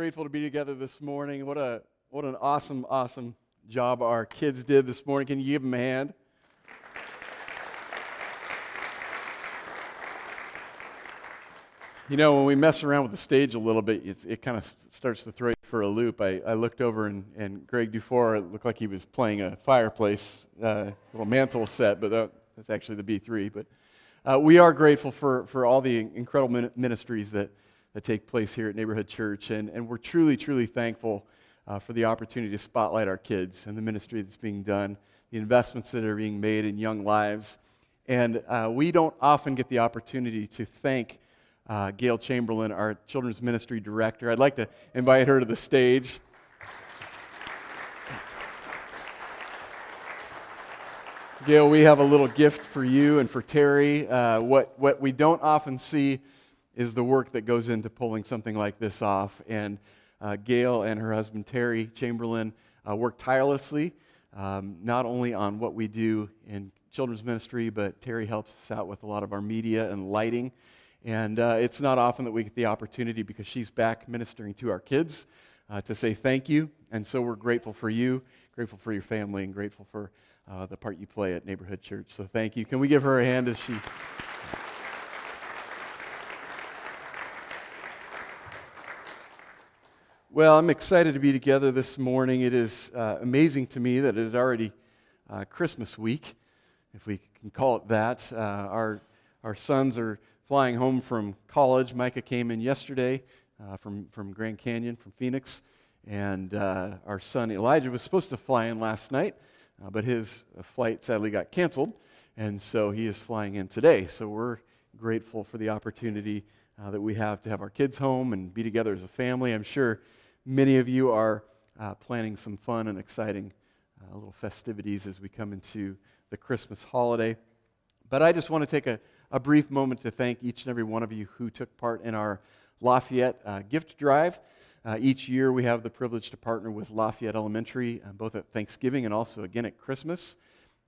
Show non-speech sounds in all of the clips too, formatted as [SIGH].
Grateful to be together this morning. What a what an awesome, awesome job our kids did this morning. Can you give them a hand? You know, when we mess around with the stage a little bit, it kind of starts to throw you for a loop. I, I looked over and, and Greg Dufour, looked like he was playing a fireplace, uh, little mantle set, but that, that's actually the B3. But uh, we are grateful for, for all the incredible ministries that that take place here at Neighborhood Church. And, and we're truly, truly thankful uh, for the opportunity to spotlight our kids and the ministry that's being done, the investments that are being made in young lives. And uh, we don't often get the opportunity to thank uh, Gail Chamberlain, our children's ministry director. I'd like to invite her to the stage. Gail, we have a little gift for you and for Terry. Uh, what, what we don't often see is the work that goes into pulling something like this off. And uh, Gail and her husband Terry Chamberlain uh, work tirelessly, um, not only on what we do in children's ministry, but Terry helps us out with a lot of our media and lighting. And uh, it's not often that we get the opportunity because she's back ministering to our kids uh, to say thank you. And so we're grateful for you, grateful for your family, and grateful for uh, the part you play at Neighborhood Church. So thank you. Can we give her a hand as she. Well, I'm excited to be together this morning. It is uh, amazing to me that it is already uh, Christmas week, if we can call it that. Uh, our, our sons are flying home from college. Micah came in yesterday uh, from, from Grand Canyon, from Phoenix. And uh, our son Elijah was supposed to fly in last night, uh, but his flight sadly got canceled. And so he is flying in today. So we're grateful for the opportunity that we have to have our kids home and be together as a family. I'm sure Many of you are uh, planning some fun and exciting uh, little festivities as we come into the Christmas holiday. But I just want to take a, a brief moment to thank each and every one of you who took part in our Lafayette uh, gift drive. Uh, each year we have the privilege to partner with Lafayette Elementary, uh, both at Thanksgiving and also again at Christmas.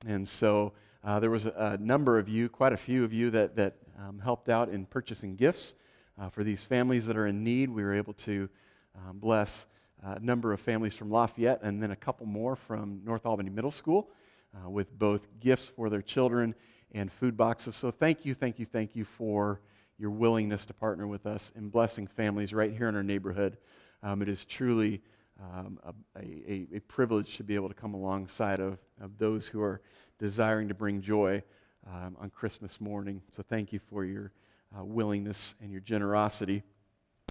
And so uh, there was a, a, number of you, quite a few of you, that, that um, helped out in purchasing gifts uh, for these families that are in need. We were able to um, bless a number of families from Lafayette and then a couple more from North Albany Middle School uh, with both gifts for their children and food boxes. So thank you, thank you, thank you for your willingness to partner with us in blessing families right here in our neighborhood. Um, it is truly um, a, a, a, privilege to be able to come alongside of, of those who are desiring to bring joy um, on Christmas morning. So thank you for your uh, willingness and your generosity.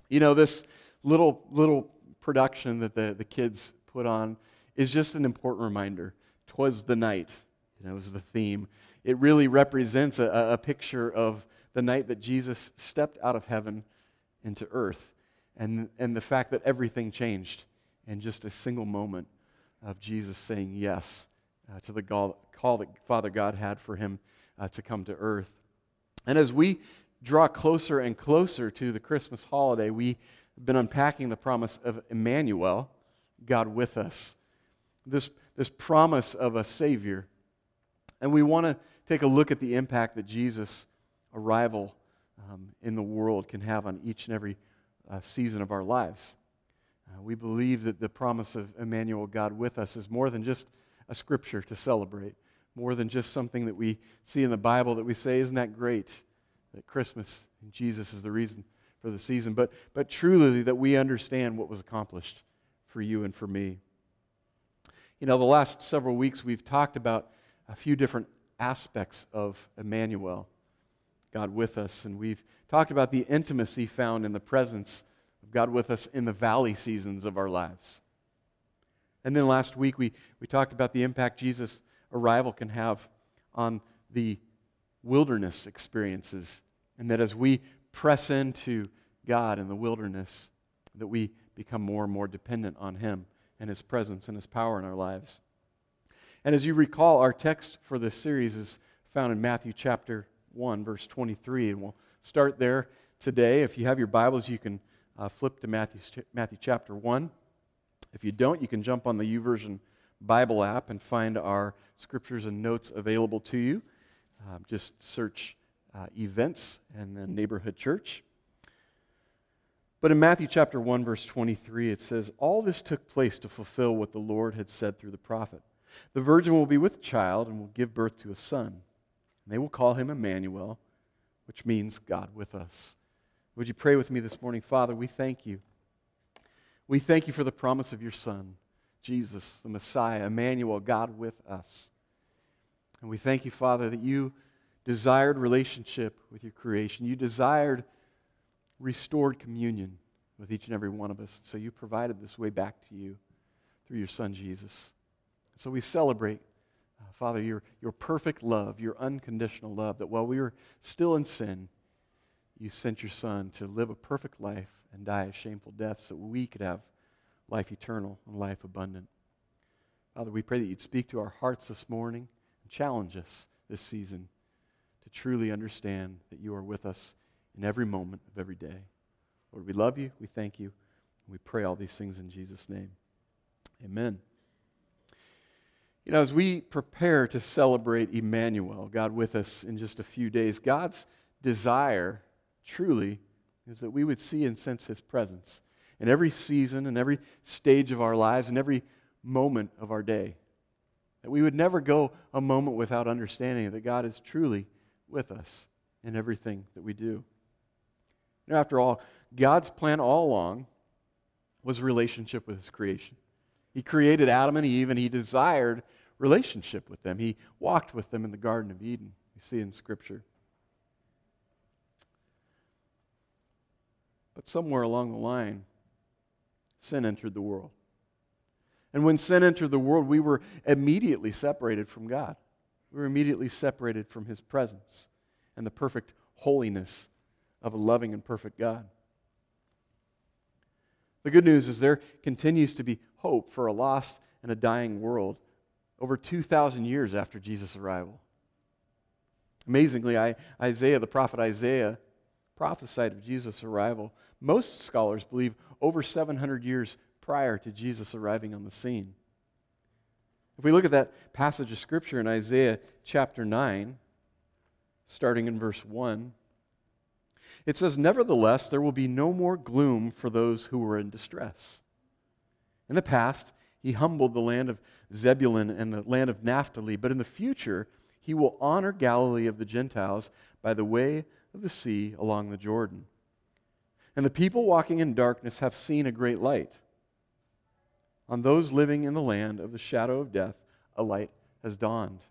You know, this little, little production that the, the kids put on is just an important reminder. Twas the night, you was the theme. It really represents a, a picture of the night that Jesus stepped out of heaven into earth and, and the fact that everything changed in just a single moment of Jesus saying yes uh, to the call, call that Father God had for him uh, to come to earth. And as we draw closer and closer to the Christmas holiday, we been unpacking the promise of Emmanuel, God with us, this, this promise of a Savior. And we want to take a look at the impact that Jesus' arrival um, in the world can have on each and every uh, season of our lives. Uh, we believe that the promise of Emmanuel, God with us, is more than just a scripture to celebrate, more than just something that we see in the Bible that we say, Isn't that great? That Christmas and Jesus is the reason for the season, but, but truly that we understand what was accomplished for you and for me. You know, the last several weeks we've talked about a few different aspects of Emmanuel, God with us, and we've talked about the intimacy found in the presence of God with us in the valley seasons of our lives. And then last week we, we talked about the impact Jesus' arrival can have on the wilderness experiences, and that as we press into God in the wilderness, that we become more and more dependent on Him and His presence and His power in our lives. And as you recall, our text for this series is found in Matthew chapter 1, verse 23. And we'll start there today. If you have your Bibles, you can uh, flip to Matthew, Matthew chapter 1. If you don't, you can jump on the YouVersion Bible app and find our scriptures and notes available to you. Um, just search uh, events and the neighborhood church. But in Matthew chapter 1, verse 23, it says, All this took place to fulfill what the Lord had said through the prophet. The virgin will be with child and will give birth to a son. And they will call him Emmanuel, which means God with us. Would you pray with me this morning? Father, we thank you. We thank you for the promise of your Son, Jesus, the Messiah, Emmanuel, God with us. And we thank you, Father, that you desired relationship with your creation. You desired restored communion with each and every one of us. So you provided this way back to you through your Son, Jesus. So we celebrate, uh, Father, your, your perfect love, your unconditional love, that while we were still in sin, you sent your Son to live a perfect life and die a shameful death so we could have life eternal and life abundant. Father, we pray that you'd speak to our hearts this morning and challenge us this season truly understand that you are with us in every moment of every day. Lord, we love you. We thank you. And we pray all these things in Jesus' name. Amen. You know, as we prepare to celebrate Emmanuel, God with us in just a few days, God's desire truly is that we would see and sense his presence in every season and every stage of our lives and every moment of our day. That we would never go a moment without understanding that God is truly with us in everything that we do. You know, after all, God's plan all along was relationship with his creation. He created Adam and Eve and he desired relationship with them. He walked with them in the Garden of Eden. We see in Scripture. But somewhere along the line, sin entered the world. And when sin entered the world, we were immediately separated from God. We were immediately separated from His presence and the perfect holiness of a loving and perfect God. The good news is there continues to be hope for a lost and a dying world over 2,000 years after Jesus' arrival. Amazingly, I, Isaiah, the prophet Isaiah, prophesied of Jesus' arrival. Most scholars believe over 700 years prior to Jesus arriving on the scene. If we look at that passage of Scripture in Isaiah chapter 9, starting in verse 1, it says, Nevertheless, there will be no more gloom for those who were in distress. In the past, he humbled the land of Zebulun and the land of Naphtali, but in the future, he will honor Galilee of the Gentiles by the way of the sea along the Jordan. And the people walking in darkness have seen a great light. On those living in the land of the shadow of death, a light has dawned.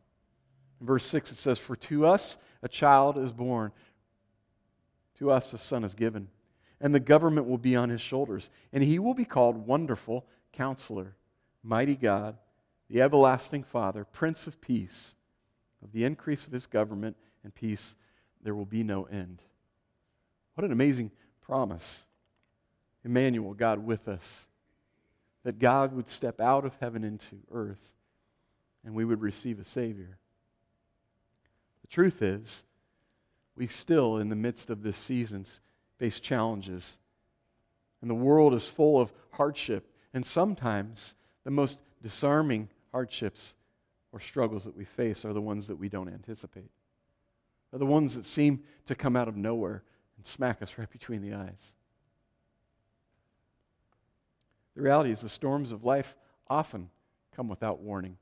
In verse 6, it says, For to us a child is born, to us a son is given, and the government will be on his shoulders, and he will be called Wonderful Counselor, Mighty God, the Everlasting Father, Prince of Peace. Of the increase of his government and peace, there will be no end. What an amazing promise. Emmanuel, God with us. That God would step out of heaven into earth and we would receive a Savior. The truth is, we still, in the midst of this season, face challenges. And the world is full of hardship. And sometimes the most disarming hardships or struggles that we face are the ones that we don't anticipate. Are the ones that seem to come out of nowhere and smack us [LAUGHS] right between the eyes. The reality is, the storms of life often come without warning.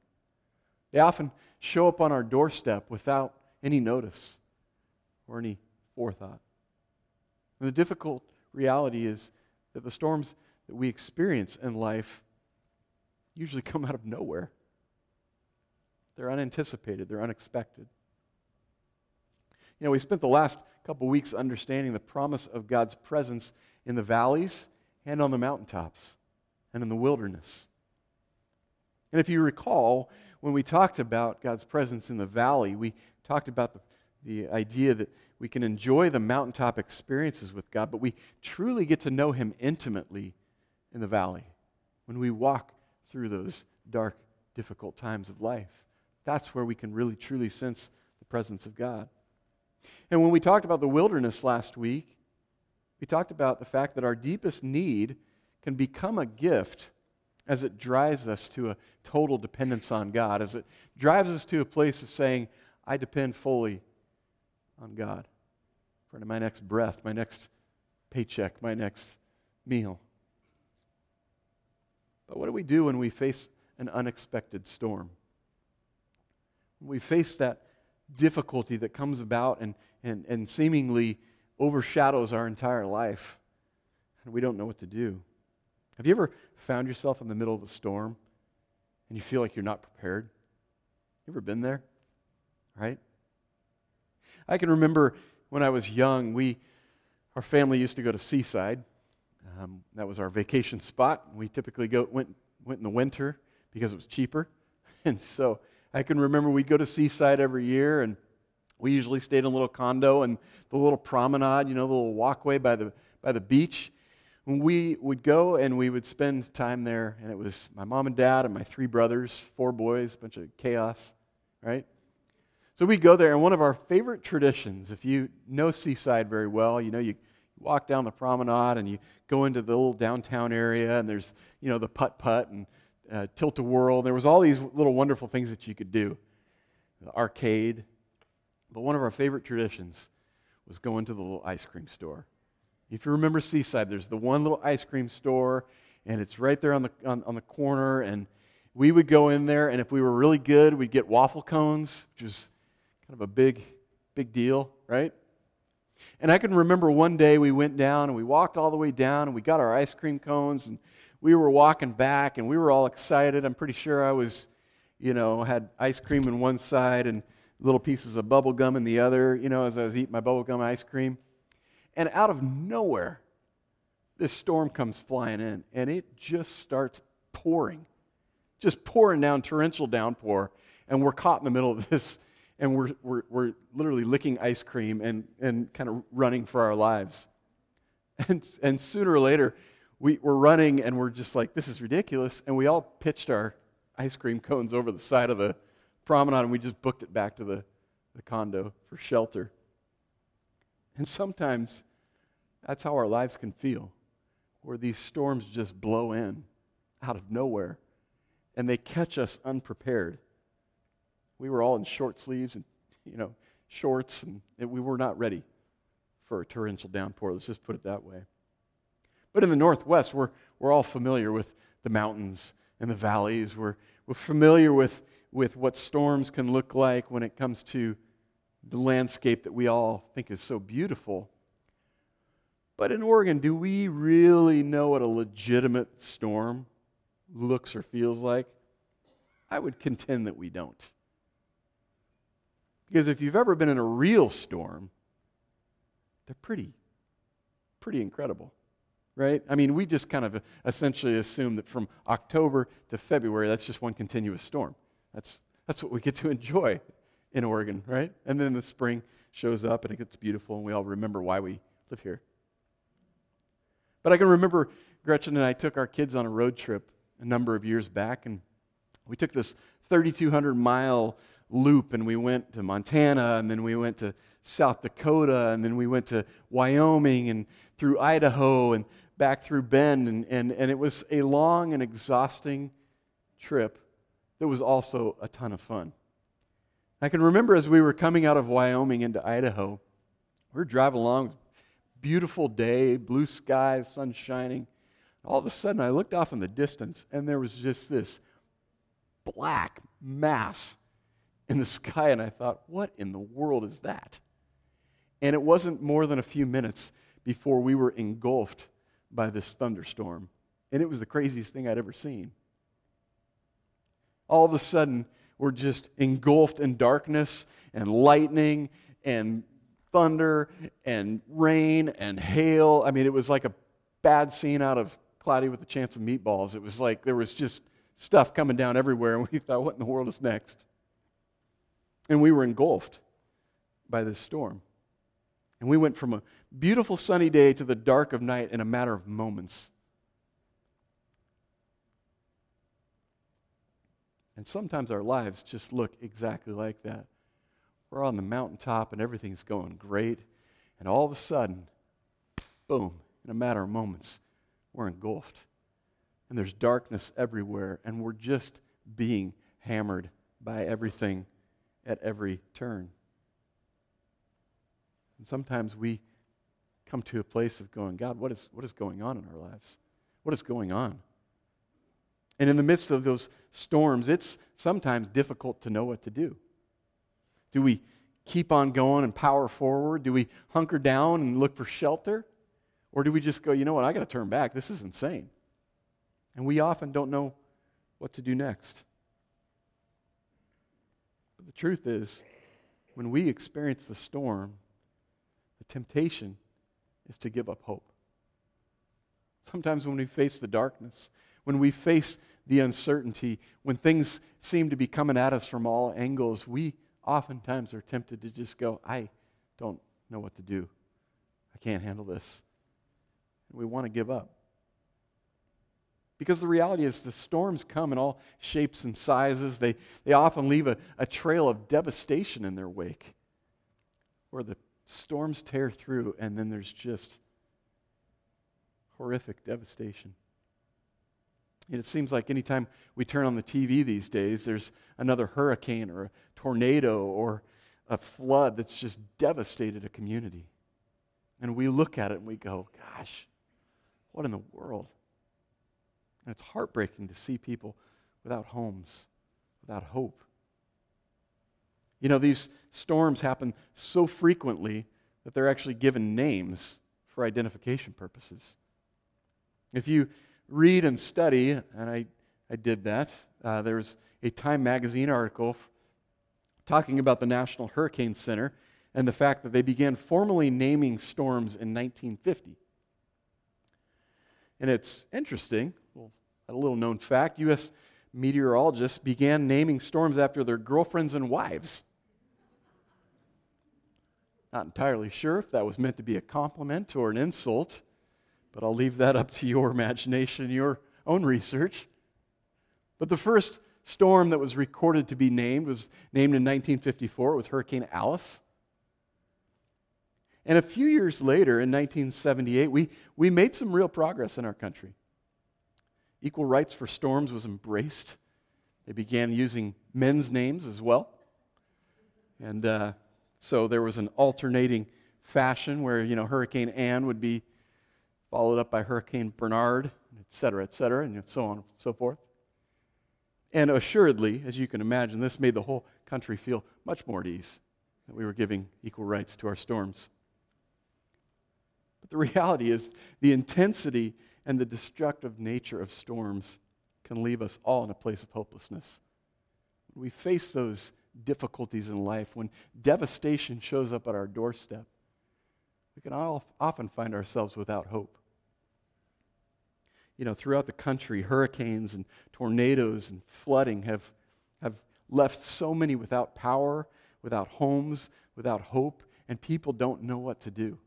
They often show up on our doorstep without any notice or any forethought. And the difficult reality is that the storms that we experience in life usually [LAUGHS] come out of nowhere. They're unanticipated, they're unexpected. You know, we spent the last couple weeks understanding the promise of God's presence in the valleys and on the mountaintops and in the wilderness. And if you recall, when we talked about God's presence in the valley, we talked about the the idea that we can enjoy the mountaintop experiences with God, but we truly get to know Him intimately in the valley when we walk through those dark, difficult times of life. That's where we can really, truly sense the presence of God. And when we talked about the wilderness last week, we talked about the fact that our deepest need can become a gift as it drives us to a total dependence on God, as it drives us to a place of saying, I depend fully on God for my next breath, my next paycheck, my next meal. But what do we do when we face an unexpected storm? When we face that difficulty that comes about and, and, and seemingly overshadows our entire life, and we don't know what to do. Have you ever found yourself in the middle of a storm and you feel like you're not prepared? You ever been there? Right? I can remember when I was young, we, our family used to go to Seaside. Um, that was our vacation spot. We typically go, went, went in the winter because it was cheaper. [LAUGHS] And so I can remember we'd go to Seaside every year, and we usually stayed in a little condo and the little promenade, you know, the little walkway by the, by the beach. We would go and we would spend time there, and it was my mom and dad and my three brothers, four boys, a bunch of chaos, right? So we'd go there, and one of our favorite traditions, if you know Seaside very well, you know, you walk down the promenade and you go into the little downtown area, and there's, you know, the putt putt and uh, tilt a whirl. There was all these little wonderful things that you could do. The arcade. But one of our favorite traditions was going to the little ice cream store. If you remember Seaside, there's the one little ice cream store, and it's right there on the, on, on the corner. And we would go in there, and if we were really good, we'd get waffle cones, which was kind of a big, big deal, right? And I can remember one day we went down and we walked all the way down and we got our ice cream cones and we were walking back and we were all excited. I'm pretty sure I was, you know, had ice cream in one side and little pieces of bubble gum in the other, you know, as I was eating my bubble gum ice cream. And out of nowhere, this storm comes flying in and it just starts pouring, just pouring down, torrential downpour. And we're caught in the middle of this and we're, we're, we're literally licking ice cream and, and kind of running for our lives. And, and sooner or later, we, we're running and we're just like, this is ridiculous. And we all pitched our ice cream cones over the side of the promenade and we just booked it back to the, the condo for shelter. And sometimes that's how our lives can feel, where these storms just blow in out of nowhere and they catch us unprepared. We were all in short sleeves and, you know, shorts, and we were not ready for a torrential downpour. Let's just put it that way. But in the Northwest, we're, we're all familiar with the mountains and the valleys. We're, we're familiar with, with what storms can look like when it comes to the landscape that we all think is so beautiful. But in Oregon, do we really know what a legitimate storm looks or feels like? I would contend that we don't. Because if you've ever been in a real storm, they're pretty, pretty incredible, right? I mean, we just kind of essentially assume that from October to February, that's just one continuous storm. That's, that's what we get to enjoy in Oregon, right? And then the spring shows up and it gets beautiful, and we all remember why we live here. But I can remember Gretchen and I took our kids on a road trip a number of years back, and we took this 3,200 mile loop and we went to Montana and then we went to South Dakota and then we went to Wyoming and through Idaho and back through Bend. And, and, and it was a long and exhausting trip that was also a ton of fun. I can remember as we were coming out of Wyoming into Idaho, we were driving along, beautiful day, blue sky, sun shining. All of a sudden, I looked off in the distance, and there was just this black mass in the [LAUGHS] sky, and I thought, what in the world is that? And it wasn't more than a few minutes before we were engulfed by this thunderstorm. And it was the craziest thing I'd ever seen. All of a sudden, we're just engulfed in darkness and lightning and thunder and rain and hail. I mean, it was like a bad scene out of Cloudy with a Chance of Meatballs. It was like there was just stuff coming down everywhere, and we [LAUGHS] thought, what in the world is next? And we were engulfed by this storm. And we went from a beautiful sunny day to the dark of night in a matter of moments. And sometimes our lives just look exactly like that. We're on the mountaintop and everything's going great. And all of a sudden, boom, in a matter of moments, we're engulfed. And there's darkness everywhere. And we're just being hammered by everything at every turn. And sometimes we come to a place of going, God, what is, what is going on in our lives? What is going on? And in the midst of those storms, it's sometimes difficult to know what to do. Do we keep on going and power forward? Do we hunker down and look for shelter? Or do we just go, you know what, I got to turn back. This is insane. And we often don't know what to do next. But the truth is, when we experience the storm, the temptation is to give up hope. Sometimes when we face the darkness, when we face the uncertainty, when things seem to be coming at us from all angles, we oftentimes are tempted to just go, I don't know what to do. I can't handle this. And we want to give up. Because the reality is, the storms come in all shapes and sizes. They, they often leave a, a trail of devastation in their wake, where the storms tear through, and then there's just horrific devastation. It seems like anytime we turn on the TV these days, there's another hurricane or a tornado or a flood that's just devastated a community. And we look at it and we go, gosh, what in the world? And it's heartbreaking to see people without homes, without hope. You know, these storms happen so frequently that they're actually given names for identification purposes. If you read and study, and I, I did that. Uh, was a Time magazine article talking about the National Hurricane Center and the fact that they began formally naming storms in 1950. And it's interesting, well, a little known fact U.S. meteorologists began naming storms after their girlfriends and wives. Not entirely sure if that was meant to be a compliment or an insult. But I'll leave that up to your imagination, your own research. But the first storm that was recorded to be named was named in 1954. It was Hurricane Alice. And a few years later, in 1978, we, we made some real progress in our country. Equal rights for storms was embraced. They began using men's names as well. And uh, so there was an alternating fashion where, you know, Hurricane Ann would be followed up by Hurricane Bernard, et cetera, et cetera, and so on and so forth. And assuredly, as you can imagine, this made the whole country feel much more at ease that we were giving equal rights to our storms. But the [LAUGHS] reality is, the intensity and the destructive nature of storms can leave us all in a place of hopelessness. When we face those difficulties in life, when devastation shows up at our doorstep, we can often find ourselves without hope. You know, throughout the country, hurricanes and tornadoes and flooding have, have left so many without power, without homes, without hope, and people don't know what to do.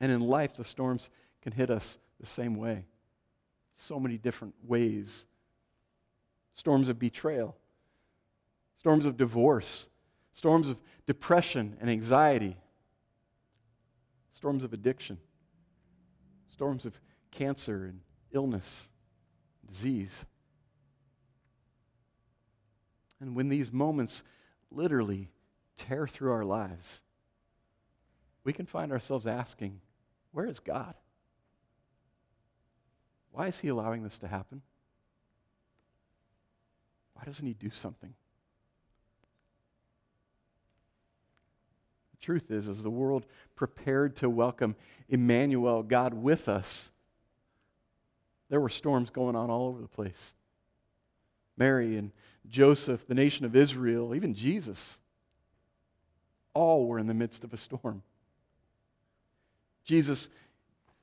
And in life, the storms can hit us the same way. So many different ways. Storms of betrayal, storms of divorce, storms of depression and anxiety, storms of addiction, storms of cancer and illness, disease. And when these moments literally tear through our lives, we can find ourselves asking, Where is God? Why is He allowing this to happen? Why doesn't He do something? The truth is, as the world prepared to welcome Emmanuel, God with us, there were storms going on all over the place. Mary and Joseph, the nation of Israel, even Jesus, all were in the midst of a storm. Jesus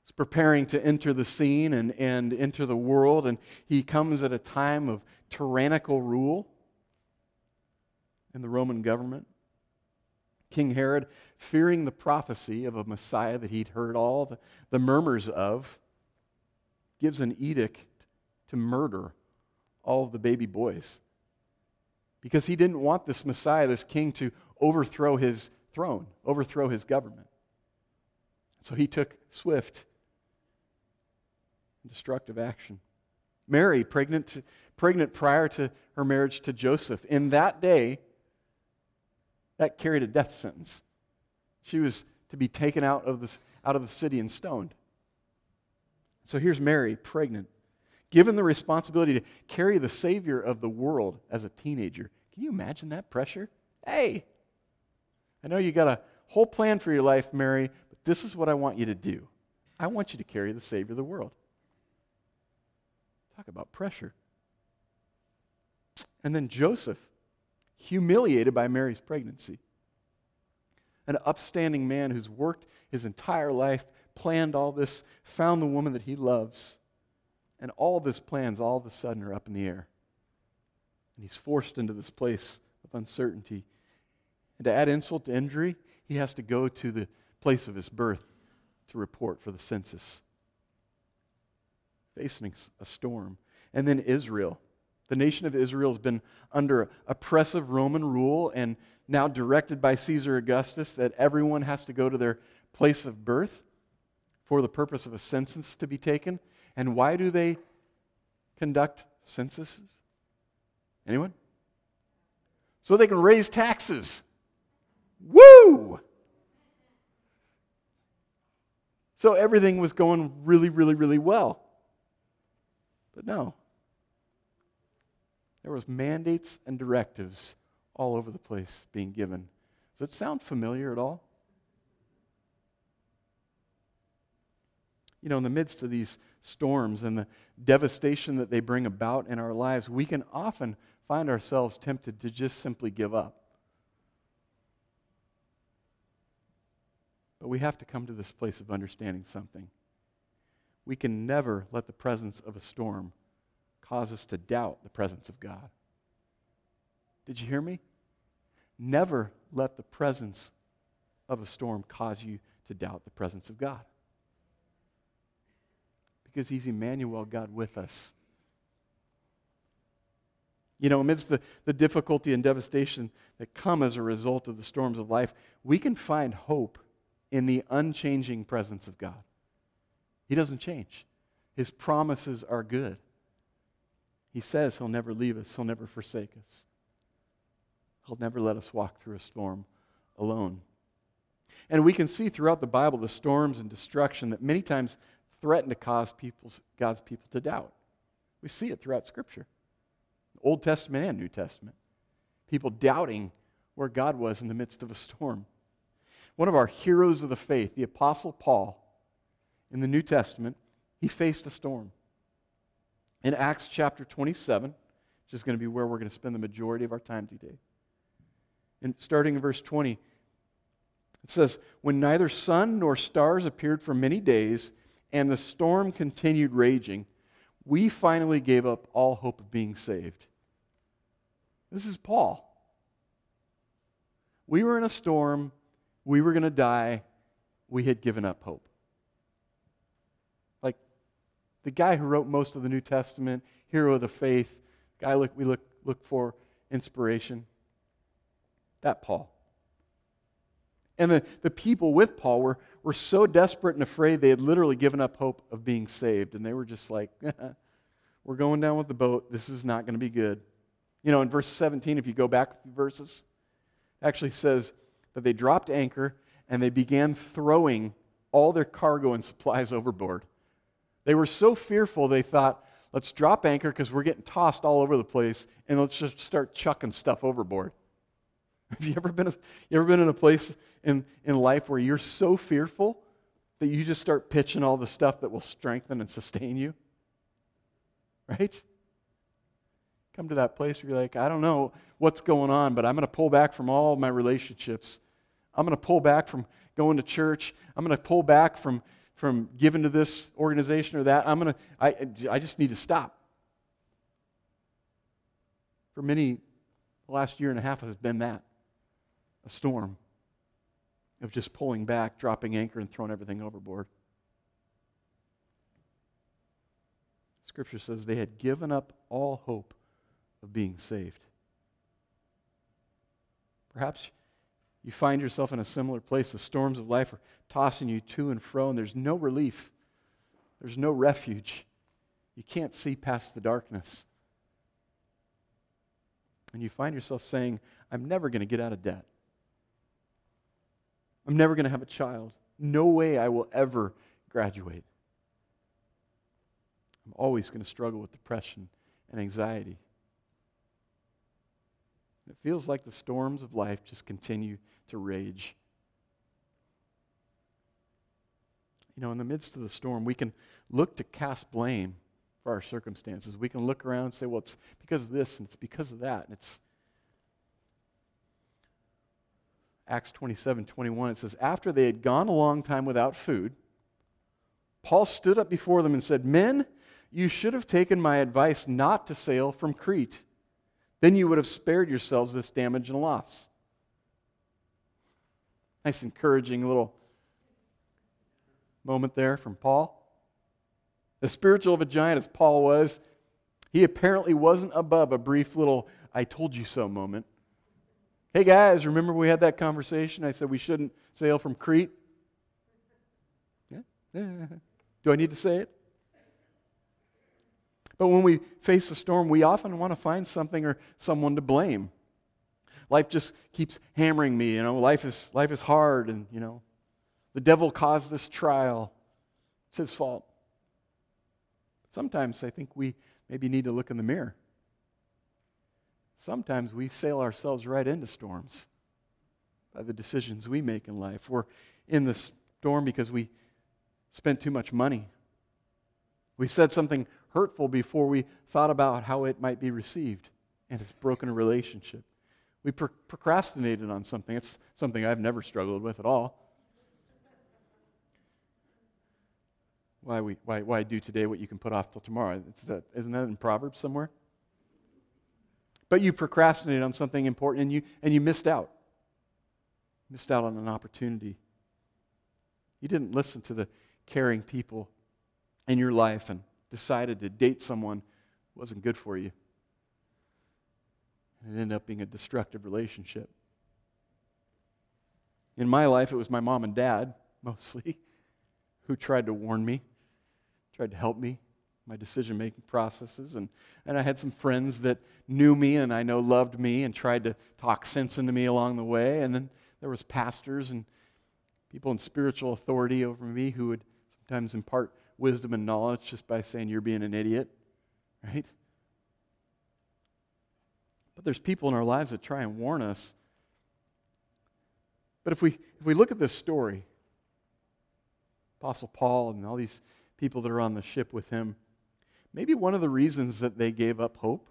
is preparing to enter the scene and, and enter the world, and he comes at a time of tyrannical rule in the Roman government. King Herod, fearing the prophecy of a Messiah that he'd heard all the, the murmurs of, gives an edict to murder all of the baby boys. Because he didn't want this Messiah, this king, to overthrow his throne, overthrow his government. So he took swift, destructive action. Mary, pregnant, to, pregnant prior to her marriage to Joseph, in that day, that carried a death sentence. She was to be taken out of, this, out of the city and stoned. So here's Mary, pregnant, given the responsibility to carry the Savior of the world as a teenager. Can you imagine that pressure? Hey, I know you got a whole plan for your life, Mary, but this is what I want you to do. I want you to carry the Savior of the world. Talk about pressure. And then Joseph, humiliated by Mary's pregnancy. An upstanding man who's worked his entire life, planned all this, found the woman that he loves, and all of his plans all of a sudden are up in the air. And he's forced into this place of uncertainty. And to add insult to injury, he has to go to the place of his birth to report for the census. Facing a storm. And then Israel. The nation of Israel has been under oppressive Roman rule and now directed by Caesar Augustus that everyone has to go to their place of birth for the purpose of a census to be taken. And why do they conduct censuses? Anyone? So they can raise taxes. Woo! So everything was going really, really, really well. But no. There was mandates and directives all over the place being given. Does it sound familiar at all? You know, in the midst of these storms and the devastation that they bring about in our lives, we can often find ourselves tempted to just simply give up. But we have to come to this place of understanding something. We can never let the presence of a storm cause us to doubt the presence of God. Did you hear me? Never let the presence of a storm cause you to doubt the presence of God. Because He's Emmanuel, God with us. You know, amidst the, the difficulty and devastation that come as a result of the storms of life, we can find hope in the unchanging presence of God. He doesn't change, His promises are good. He says He'll never leave us, He'll never forsake us. He'll never let us walk through a storm alone. And we can see throughout the Bible the storms and destruction that many times threaten to cause God's people to doubt. We see it throughout Scripture Old Testament and New Testament. People doubting where God was in the midst of a storm. One of our heroes of the faith, the Apostle Paul, in the New Testament, he faced a storm. In Acts chapter 27, which is going to be where we're going to spend the majority of our time today. And starting in verse 20, it says, When neither sun nor stars appeared for many days, and the storm continued raging, we finally gave up all hope of being saved. This is Paul. We were in a storm, we were going to die, we had given up hope. Like the guy who wrote most of the New Testament, hero of the faith, guy look, we look, look for inspiration. That Paul. And the, the people with Paul were, were so desperate and afraid they had literally given up hope of being saved. And they were just like, [LAUGHS] we're going down with the boat. This is not going to be good. You know, in verse 17, if you go back a few verses, actually says that they dropped anchor and they began throwing all their cargo and supplies [LAUGHS] overboard. They were so fearful, they thought, let's drop anchor because we're getting tossed all over the place and let's just start chucking stuff overboard. [LAUGHS] Have you ever been, you ever been in a place in, in life where you're so fearful that you just start pitching all the stuff that will strengthen and sustain you? Right? Come to that place where you're like, I don't know what's going on, but I'm going to pull back from all my relationships. I'm going to pull back from going to church. I'm going to pull back from, from giving to this organization or that. I'm going to, I, I just need to stop. For many, the last year and a half has been that a storm of just pulling back, dropping anchor, and throwing everything overboard. Scripture says they had given up all hope of being saved. Perhaps you find yourself in a similar place. The storms of life are tossing you to and fro, and there's no relief, there's no refuge. You can't see past the darkness. And you find yourself saying, I'm never going to get out of debt. I'm never going to have a child. No way I will ever graduate. I'm always going to struggle with depression and anxiety. It feels like the storms of life just continue to rage. You know, in the midst of the storm, we can look to cast blame for our circumstances. We can look around and say, well, it's because of this and it's because of that. And it's Acts 27 21. It says, After they had gone a long time without food, Paul stood up before them and said, Men, you should have taken my advice not to sail from Crete. Then you would have spared yourselves this damage and loss. Nice, encouraging little moment there from Paul. As spiritual of a giant as Paul was, he apparently wasn't above a brief little I told you so moment. Hey guys, remember we had that conversation? I said we shouldn't sail from Crete? Yeah? yeah. Do I need to say it? But when we face a storm, we often want to find something or someone to blame. Life just keeps hammering me, you know, life is, life is hard, and, you know, the devil caused this trial. It's his fault. Sometimes I think we maybe need to look in the mirror. Sometimes we sail ourselves right into storms by the decisions we make in life. We're in the storm because we spent too much money. We said something hurtful before we thought about how it might be received, and it's broken a relationship. We pro- procrastinated on something. It's something I've never struggled with at all. Why, we, why, why do today what you can put off till tomorrow? That, isn't that in Proverbs somewhere? But you procrastinated on something important and you, and you missed out. Missed out on an opportunity. You didn't listen to the caring people in your life and decided to date someone who wasn't good for you. And it ended up being a destructive relationship. In my life, it was my mom and dad, [LAUGHS] mostly, who tried to warn me, tried to help me, my decision making processes. And, and I had some friends that knew me and I know loved me and tried to talk sense into me along the way. And then there was pastors and people in spiritual authority over me who would sometimes impart wisdom and knowledge just by saying you're being an idiot, right? But there's people in our lives that try and warn us. But if we, if we look at this story, Apostle Paul and all these people that are on the ship with him, maybe one of the reasons that they gave up hope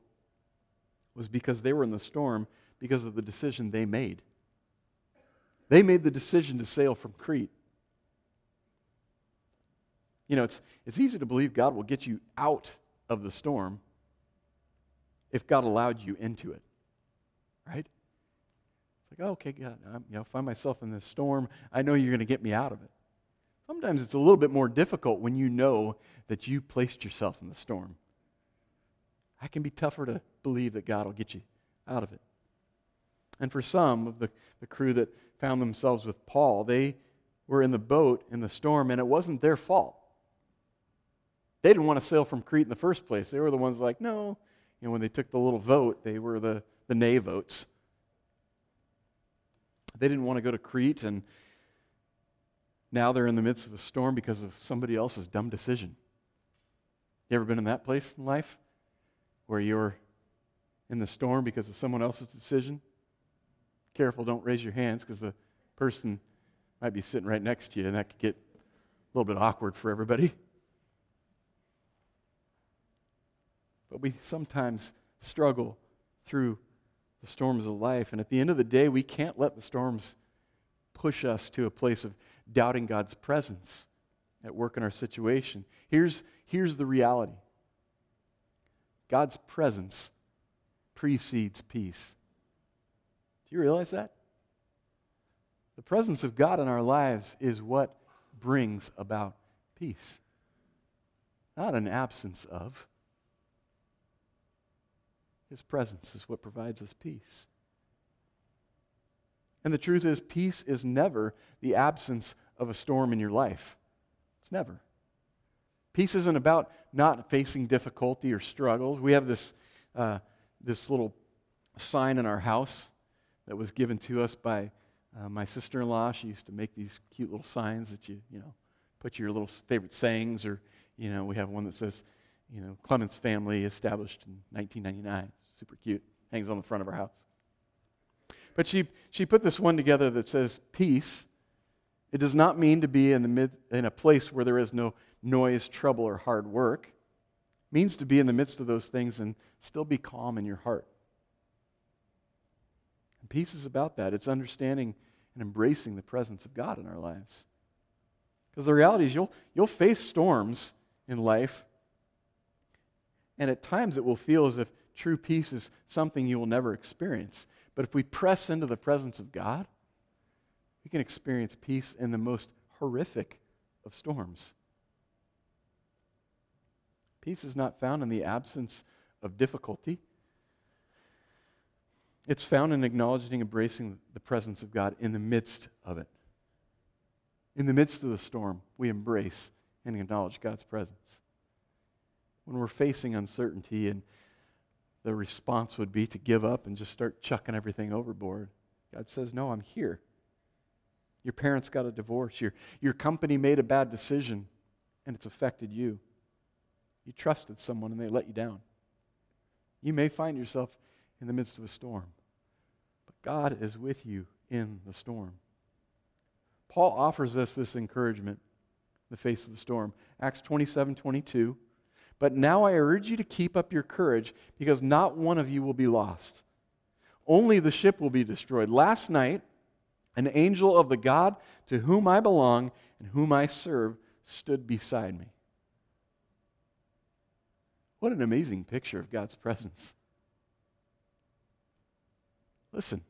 was because they were in the storm because of the decision they made. They made the decision to sail from Crete. You know, it's, it's easy to believe God will get you out of the storm if God allowed you into it, right? It's like, oh, okay, God, I'm, you know, find myself in this storm. I know you're going to get me out of it. Sometimes it's a little bit more difficult when you know that you placed yourself in the storm. That can be tougher to believe that God will get you out of it. And for some of the, the crew that found themselves with Paul, they were in the boat in the storm, and it wasn't their fault. They didn't want to sail from Crete in the first place. They were the ones like, no. Know, when they took the little vote, they were the, the nay votes. They didn't want to go to Crete, and now they're in the midst of a storm because of somebody else's dumb decision. You ever been in that place in life where you're in the storm because of someone else's decision? Careful, don't raise your hands because the person might be sitting right next to you, and that could get a little bit awkward for everybody. But we sometimes struggle through the storms of life. And at the end of the day, we can't let the storms push us to a place of doubting God's presence at work in our situation. Here's, here's the reality God's presence precedes peace. Do you realize that? The presence of God in our lives is what brings about peace, not an absence of. His presence is what provides us peace. And the truth is, peace is never the absence of a storm in your life. It's never. Peace isn't about not facing difficulty or struggles. We have this, uh, this little sign in our house that was given to us by Uh, my sister-in-law, she used to make these cute little signs that you, you know, put your little favorite sayings, or you know, we have one that says, you know, Clemens family established in 1999. Super cute. Hangs on the front of our house. But she, she put this one together that says, Peace. It does not mean to be in, the mid, in a place where there is no noise, trouble, or hard work. It means to be in the midst of those things and still be calm in your heart. And peace is about that. It's understanding and embracing the presence of God in our lives. Because the reality is, you'll, you'll face storms in life, and at times it will feel as if true peace is something you will never experience. But if we press into the presence of God, we can experience peace in the most horrific of storms. Peace is not found in the absence of difficulty. It's found in acknowledging embracing the presence of God in the midst of it. In the midst of the storm, we embrace and acknowledge God's presence. When we're facing uncertainty and the response would be to give up and just start chucking everything overboard. God says, No, I'm here. Your parents got a divorce. Your, your company made a bad decision and it's affected you. You trusted someone and they let you down. You may find yourself in the midst of a storm, but God is with you in the storm. Paul offers us this encouragement in the face of the storm. Acts 27 22. But now I urge you to keep up your courage, because not one of you will be lost. Only the ship will be destroyed. Last night, an angel of the God to whom I belong and whom I serve stood beside me. What an amazing picture of God's presence. Listen,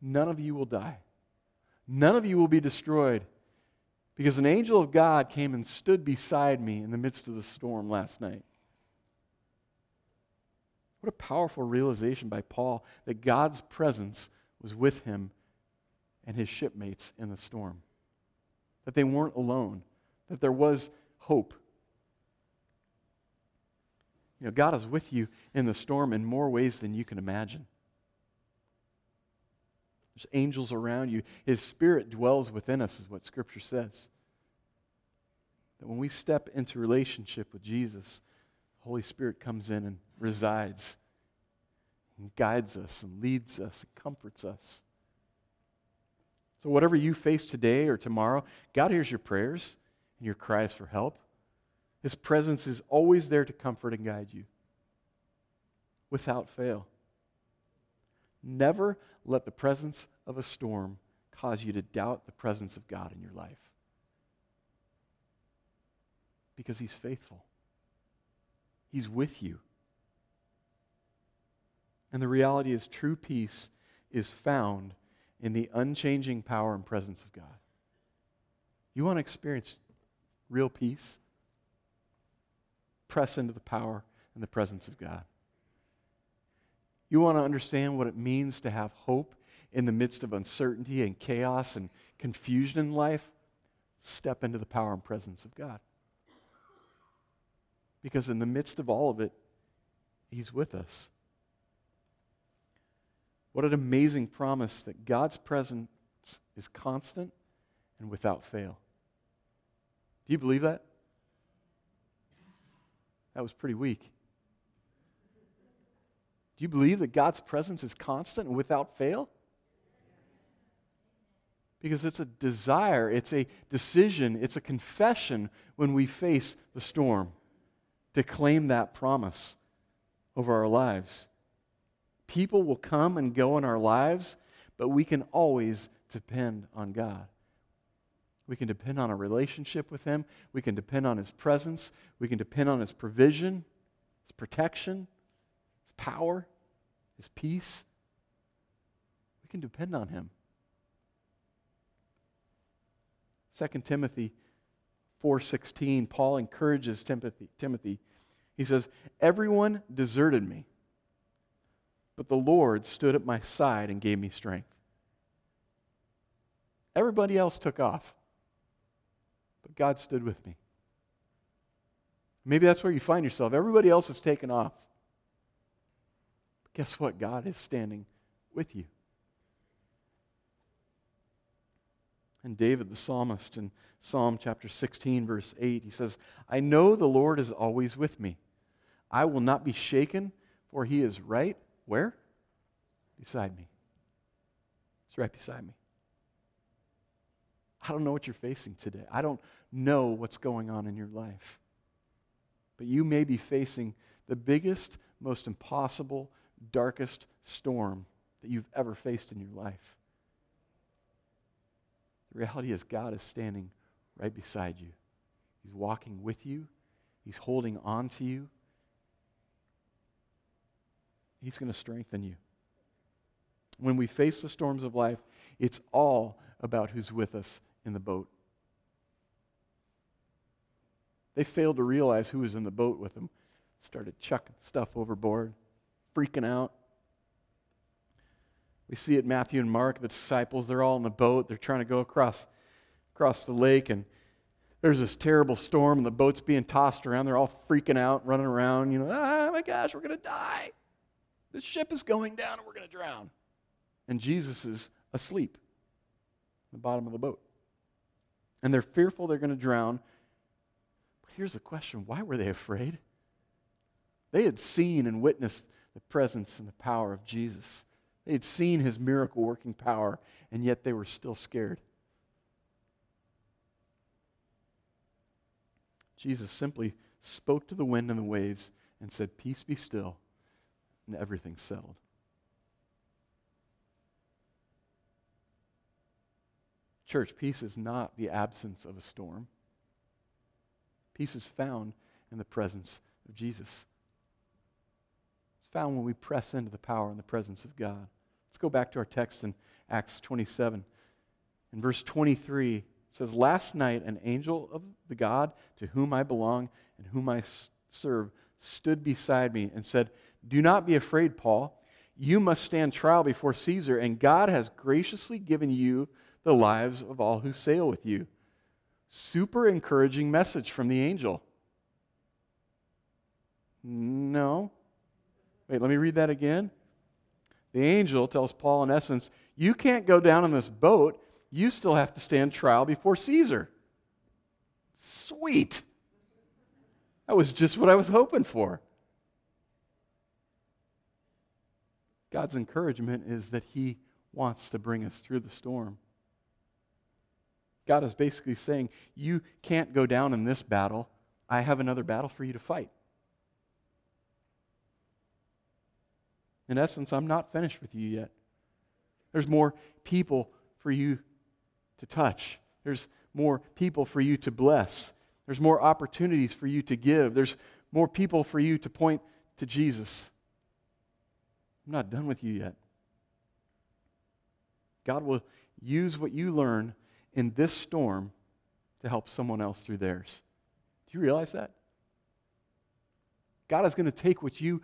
none of you will die. None of you will be destroyed. Because an angel of God came and stood beside me in the midst of the storm last night. What a powerful realization by Paul that God's presence was with him and his shipmates in the storm. That they weren't alone, that there was hope. You know, God is with you in the storm in more ways than you can imagine. There's angels around you. His spirit dwells within us, is what Scripture says. That when we step into relationship with Jesus, the Holy Spirit comes in and resides and guides us and leads us and comforts us. So, whatever you face today or tomorrow, God hears your prayers and your cries for help. His presence is always there to comfort and guide you without fail. Never let the presence of a storm cause you to doubt the presence of God in your life. Because He's faithful, He's with you. And the reality is, true peace is found in the unchanging power and presence of God. You want to experience real peace? Press into the power and the presence of God. You want to understand what it means to have hope in the midst of uncertainty and chaos and confusion in life? Step into the power and presence of God. Because in the midst of all of it, He's with us. What an amazing promise that God's presence is constant and without fail. Do you believe that? That was pretty weak. Do you believe that God's presence is constant and without fail? Because it's a desire, it's a decision, it's a confession when we face the storm to claim that promise over our lives. People will come and go in our lives, but we can always depend on God. We can depend on a relationship with Him. We can depend on His presence. We can depend on His provision, His protection, His power his peace. We can depend on him. 2 Timothy 4:16 Paul encourages Timothy Timothy. He says everyone deserted me but the Lord stood at my side and gave me strength. Everybody else took off but God stood with me. Maybe that's where you find yourself. Everybody else has taken off guess what? God is standing with you. And David, the psalmist, in Psalm chapter 16, verse 8, he says, I know the Lord is always with me. I will not be shaken, for he is right. Where? Beside me. He's right beside me. I don't know what you're facing today. I don't know what's going on in your life. But you may be facing the biggest, most impossible, darkest storm that you've ever faced in your life. The reality is, God is standing right beside you. He's walking with you, He's holding on to you. He's going to strengthen you. When we face the storms of life, it's all about who's with us in the boat. They failed to realize who was in the boat with them. Started chucking stuff overboard, freaking out. We see it Matthew and Mark, the disciples, they're all in the boat. They're trying to go across, across the lake, and there's this terrible storm, and the boat's being tossed around. They're all freaking out, running around, you know, oh my gosh, we're going to die. The ship is going down, and we're going to drown. And Jesus is asleep in the bottom of the boat. And they're fearful they're going to drown. But here's the question why were they afraid? They had seen and witnessed the presence and the power of Jesus. They had seen his miracle working power, and yet they were still scared. Jesus simply spoke to the wind and the waves and said, Peace be still, and everything settled. Church, peace is not the absence of a storm. Peace is found in the presence of Jesus found when we press into the power and the presence of God. Let's go back to our text in Acts 27. In verse 23, it says, Last night an angel of the God to whom I belong and whom I serve stood beside me and said, Do not be afraid, Paul. You must stand trial before Caesar, and God has graciously given you the lives of all who sail with you. Super encouraging message from the angel. No, Wait, let me read that again. The angel tells Paul, in essence, you can't go down in this boat. You still have to stand trial before Caesar. Sweet. That was just what I was hoping for. God's encouragement is that He wants to bring us through the storm. God is basically saying, You can't go down in this battle. I have another battle for you to fight. In essence, I'm not finished with you yet. There's more people for you to touch. There's more people for you to bless. There's more opportunities for you to give. There's more people for you to point to Jesus. I'm not done with you yet. God will use what you learn in this storm to help someone else through theirs. Do you realize that? God is going to take what you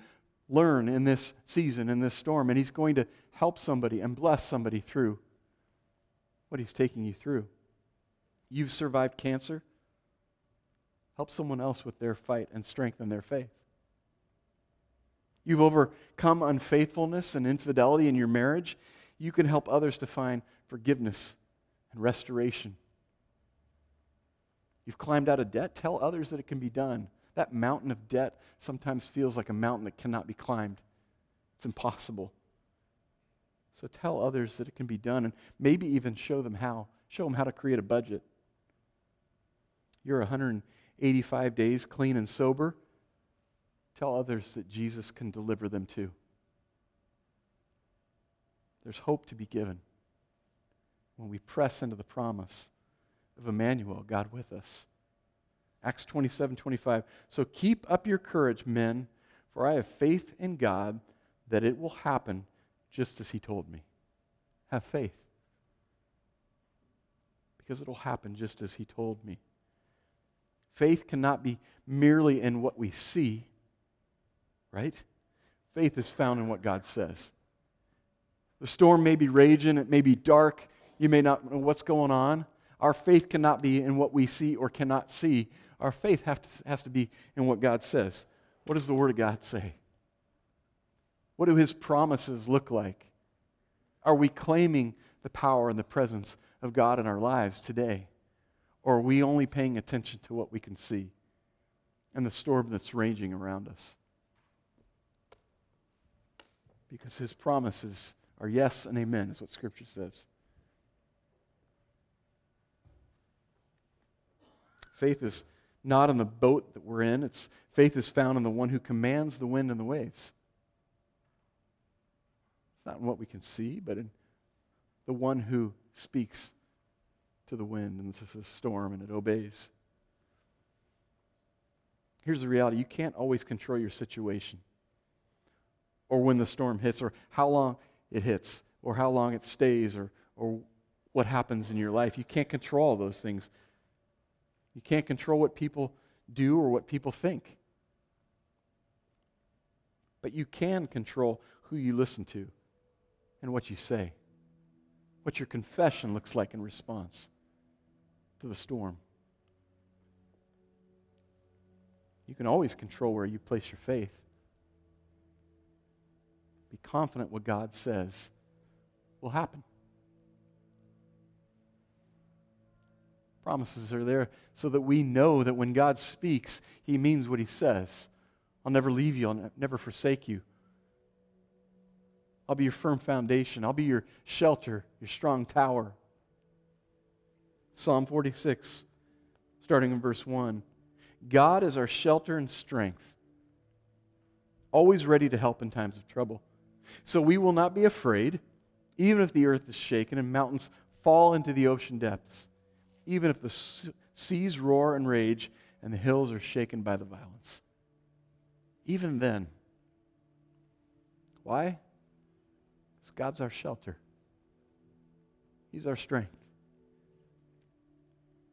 learn in this season, in this storm, and He's going to help somebody and bless somebody through what He's taking you through. You've survived cancer. Help someone else with their fight and strengthen their faith. You've overcome unfaithfulness and infidelity in your marriage. You can help others to find forgiveness and restoration. You've climbed out of debt. Tell others that it can be done. That mountain of debt sometimes feels like a mountain that cannot be climbed. It's impossible. So tell others that it can be done and maybe even show them how. Show them how to create a budget. You're 185 days clean and sober. Tell others that Jesus can deliver them too. There's hope to be given when we press into the promise of Emmanuel, God with us. Acts 27 25. So keep up your courage, men, for I have faith in God that it will happen just as He told me. Have faith. Because it will happen just as He told me. Faith cannot be merely in what we see, right? Faith is found in what God says. The storm may be raging, it may be dark, you may not know what's going on. Our faith cannot be in what we see or cannot see, our faith to, has to be in what God says. What does the Word of God say? What do His promises look like? Are we claiming the power and the presence of God in our lives today? Or are we only paying attention to what we can see and the storm that's raging around us? Because his promises are yes and amen, is what Scripture says. Faith is not in the boat that we're in. It's faith is found in the one who commands the wind and the waves. It's not in what we can see, but in the one who speaks to the wind and to the storm and it obeys. Here's the reality you can't always control your situation or when the storm hits or how long it hits or how long it stays or, or what happens in your life. You can't control those things. You can't control what people do or what people think. But you can control who you listen to and what you say, what your confession looks like in response to the storm. You can always control where you place your faith. Be confident what God says will happen. Promises are there so that we know that when God speaks, He means what He says. I'll never leave you, I'll never forsake you. I'll be your firm foundation. I'll be your shelter, your strong tower. Psalm 46, starting in verse 1. God is our shelter and strength, always ready to help in times of trouble. So we will not be afraid, even if the earth is shaken and mountains fall into the ocean depths, even if the seas roar and rage and the hills are shaken by the violence. Even then. Why? Because God's our shelter, He's our strength.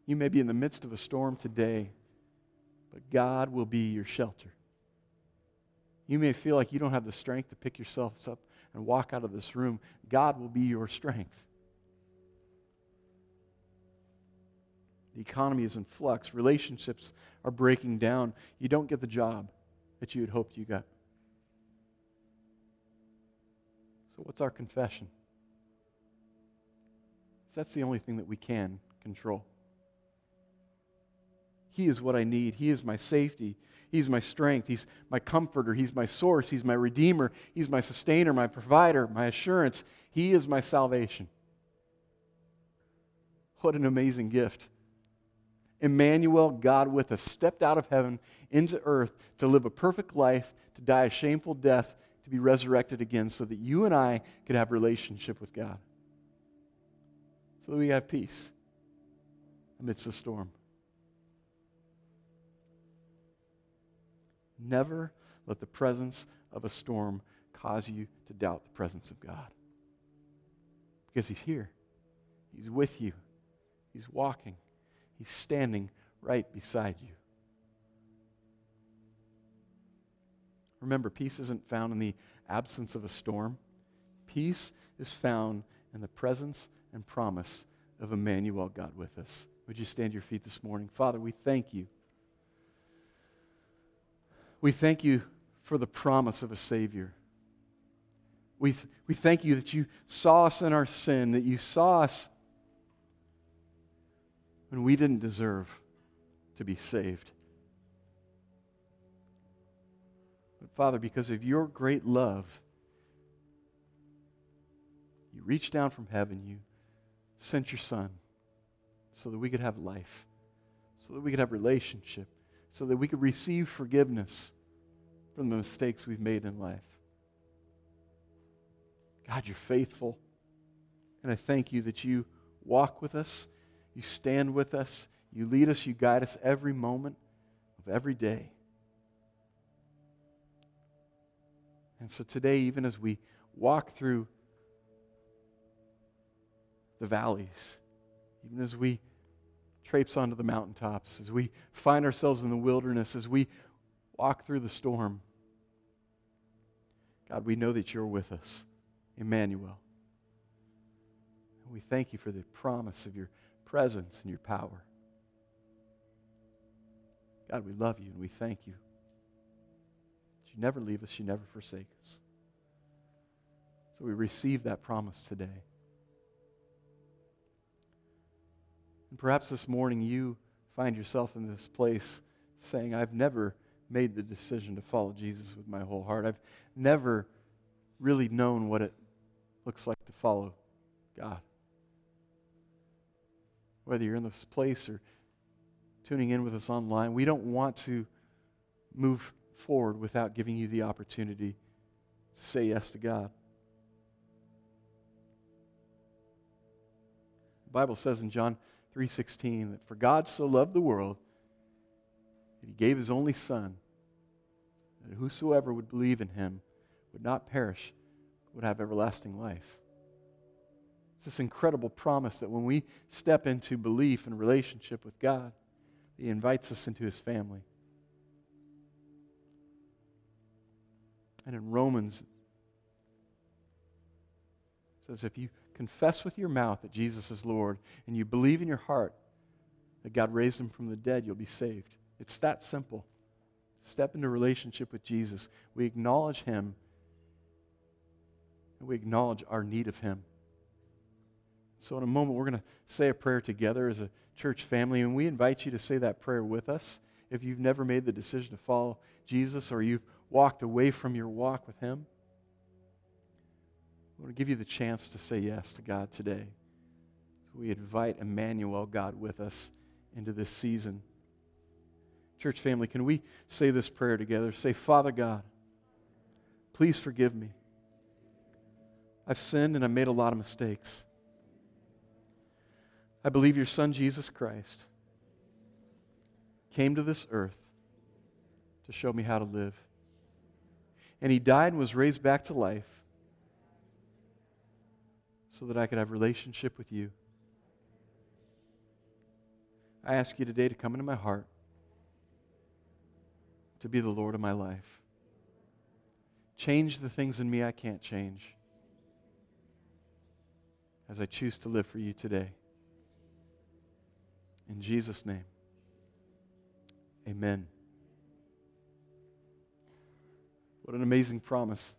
You may be in the midst of a storm today, but God will be your shelter. You may feel like you don't have the strength to pick yourselves up and walk out of this room. God will be your strength. The economy is in flux. Relationships are breaking down. You don't get the job that you had hoped you got. So, what's our confession? That's the only thing that we can control. He is what I need. He is my safety. He's my strength. He's my comforter. He's my source. He's my redeemer. He's my sustainer, my provider, my assurance. He is my salvation. What an amazing gift. Emmanuel, God with us, stepped out of heaven into earth to live a perfect life, to die a shameful death, to be resurrected again so that you and I could have relationship with God. So that we have peace amidst the storm. Never let the presence of a storm cause you to doubt the presence of God. Because He's here, He's with you, He's walking, He's standing right beside you. Remember, peace isn't found in the absence of a storm. Peace is found in the presence and promise of Emmanuel, God with us. Would you stand your feet this morning? Father, we thank you. We thank you for the promise of a Savior. We, we thank you that you saw us in our sin, that you saw us when we didn't deserve to be saved. But Father, because of your great love, you reached down from heaven, you sent your Son so that we could have life, so that we could have relationship, so that we could receive forgiveness from the mistakes we've made in life. God, you're faithful. And I thank you that you walk with us, you stand with us, you lead us, you guide us every moment of every day. And so today, even as we walk through the valleys, even as we traipse onto the mountaintops, as we find ourselves in the wilderness, as we walk through the storm, God, we know that you're with us, Emmanuel. And we thank you for the promise of your presence and your power. God, we love you and we thank you. You never leave us, you never forsake us. So we receive that promise today. And perhaps this morning you find yourself in this place saying, I've never made the decision to follow Jesus with my whole heart. I've never really known what it looks like to follow God. Whether you're in this place or tuning in with us online, we don't want to move forward without giving you the opportunity to say yes to God. The Bible says in John 3:16 that for God so loved the world that he gave his only son that whosoever would believe in him would not perish but would have everlasting life. It's this incredible promise that when we step into belief and relationship with God, he invites us into his family. And in Romans, it says, if you confess with your mouth that Jesus is Lord and you believe in your heart that God raised him from the dead, you'll be saved. It's that simple. Step into relationship with Jesus. We acknowledge him and we acknowledge our need of him. So, in a moment, we're going to say a prayer together as a church family, and we invite you to say that prayer with us. If you've never made the decision to follow Jesus or you've walked away from your walk with Him, I want to give you the chance to say yes to God today. We invite Emmanuel, God, with us into this season. Church family, can we say this prayer together? Say, Father God, please forgive me. I've sinned and I've made a lot of mistakes. I believe your Son, Jesus Christ, came to this earth to show me how to live. And he died and was raised back to life so that I could have relationship with you. I ask you today to come into my heart, to be the Lord of my life. Change the things in me I can't change as I choose to live for you today. In Jesus' name, amen. What an amazing promise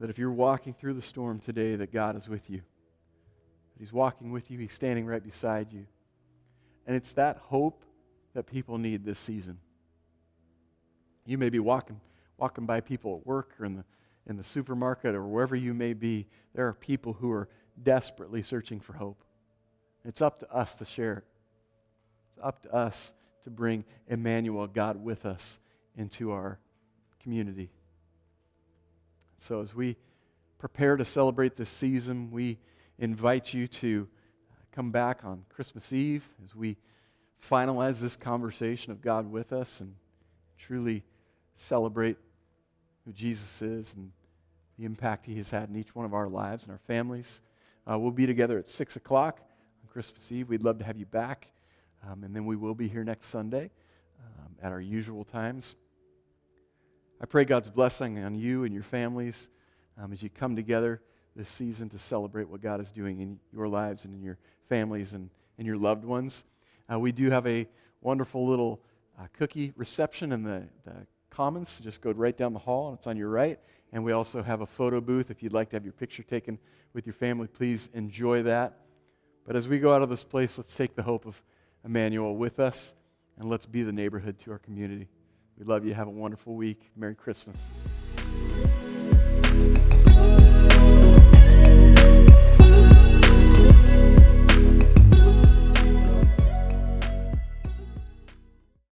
that if you're walking through the storm today, that God is with you. That He's walking with you, He's standing right beside you. And it's that hope that people need this season. You may be walking, walking by people at work or in the, in the supermarket or wherever you may be. There are people who are desperately searching for hope. It's up to us to share it. It's up to us to bring Emmanuel, God, with us into our community. So as we prepare to celebrate this season, we invite you to come back on Christmas Eve as we finalize this conversation of God with us and truly celebrate who Jesus is and the impact he has had in each one of our lives and our families. Uh, we'll be together at 6 o'clock. Christmas Eve. We'd love to have you back. Um, and then we will be here next Sunday um, at our usual times. I pray God's blessing on you and your families um, as you come together this season to celebrate what God is doing in your lives and in your families and in your loved ones. Uh, we do have a wonderful little uh, cookie reception in the, the Commons. Just go right down the hall, and it's on your right. And we also have a photo booth. If you'd like to have your picture taken with your family, please enjoy that. But as we go out of this place, let's take the hope of Emmanuel with us and let's be the neighborhood to our community. We love you. Have a wonderful week. Merry Christmas.